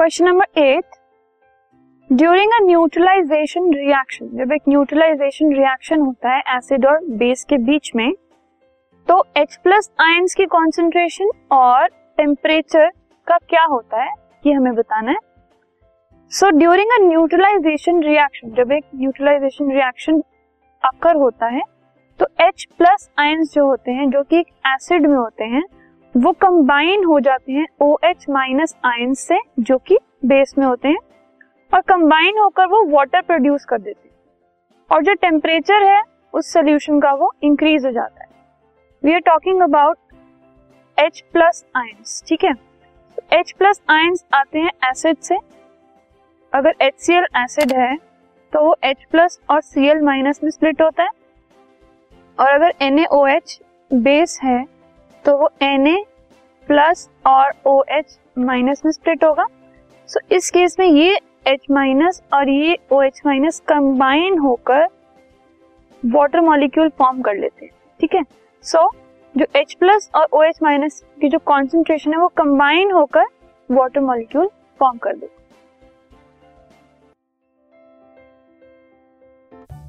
Question number eight during a neutralization reaction जब एक neutralisation reaction होता है एसिड और बेस के बीच में तो H प्लस आयंस की कॉन्सेंट्रेशन और टेम्परेचर का क्या होता है, ये हमें बताना है। So during a neutralization reaction जब एक न्यूट्रलाइजेशन रिएक्शन अकर होता है तो H प्लस आयंस जो होते हैं, जो कि एसिड में होते हैं वो कंबाइन हो जाते हैं ओ एच माइनस आयन से, जो कि बेस में होते हैं, और कंबाइन होकर वो वाटर प्रोड्यूस कर देते हैं। और जो टेम्परेचर है, उस सोल्यूशन का वो इंक्रीज हो जाता है। We are talking about H plus ions ठीक है? एच प्लस आयंस आते हैं एसिड से। अगर एच सी एल एसिड है तो वो एच प्लस और सी एल माइनस में स्प्लिट होता है। और अगर एन एच बेस है तो वो एन ए प्लस और ओ एच माइनस में स्प्लिट होगा। सो so, इस केस में ये एच माइनस और ये ओ एच माइनस कंबाइन होकर वाटर मॉलिक्यूल फॉर्म कर लेते हैं ठीक है? सो so, जो H प्लस और एच माइनस की जो कॉन्सेंट्रेशन है वो कंबाइन होकर वाटर मॉलिक्यूल फॉर्म कर देते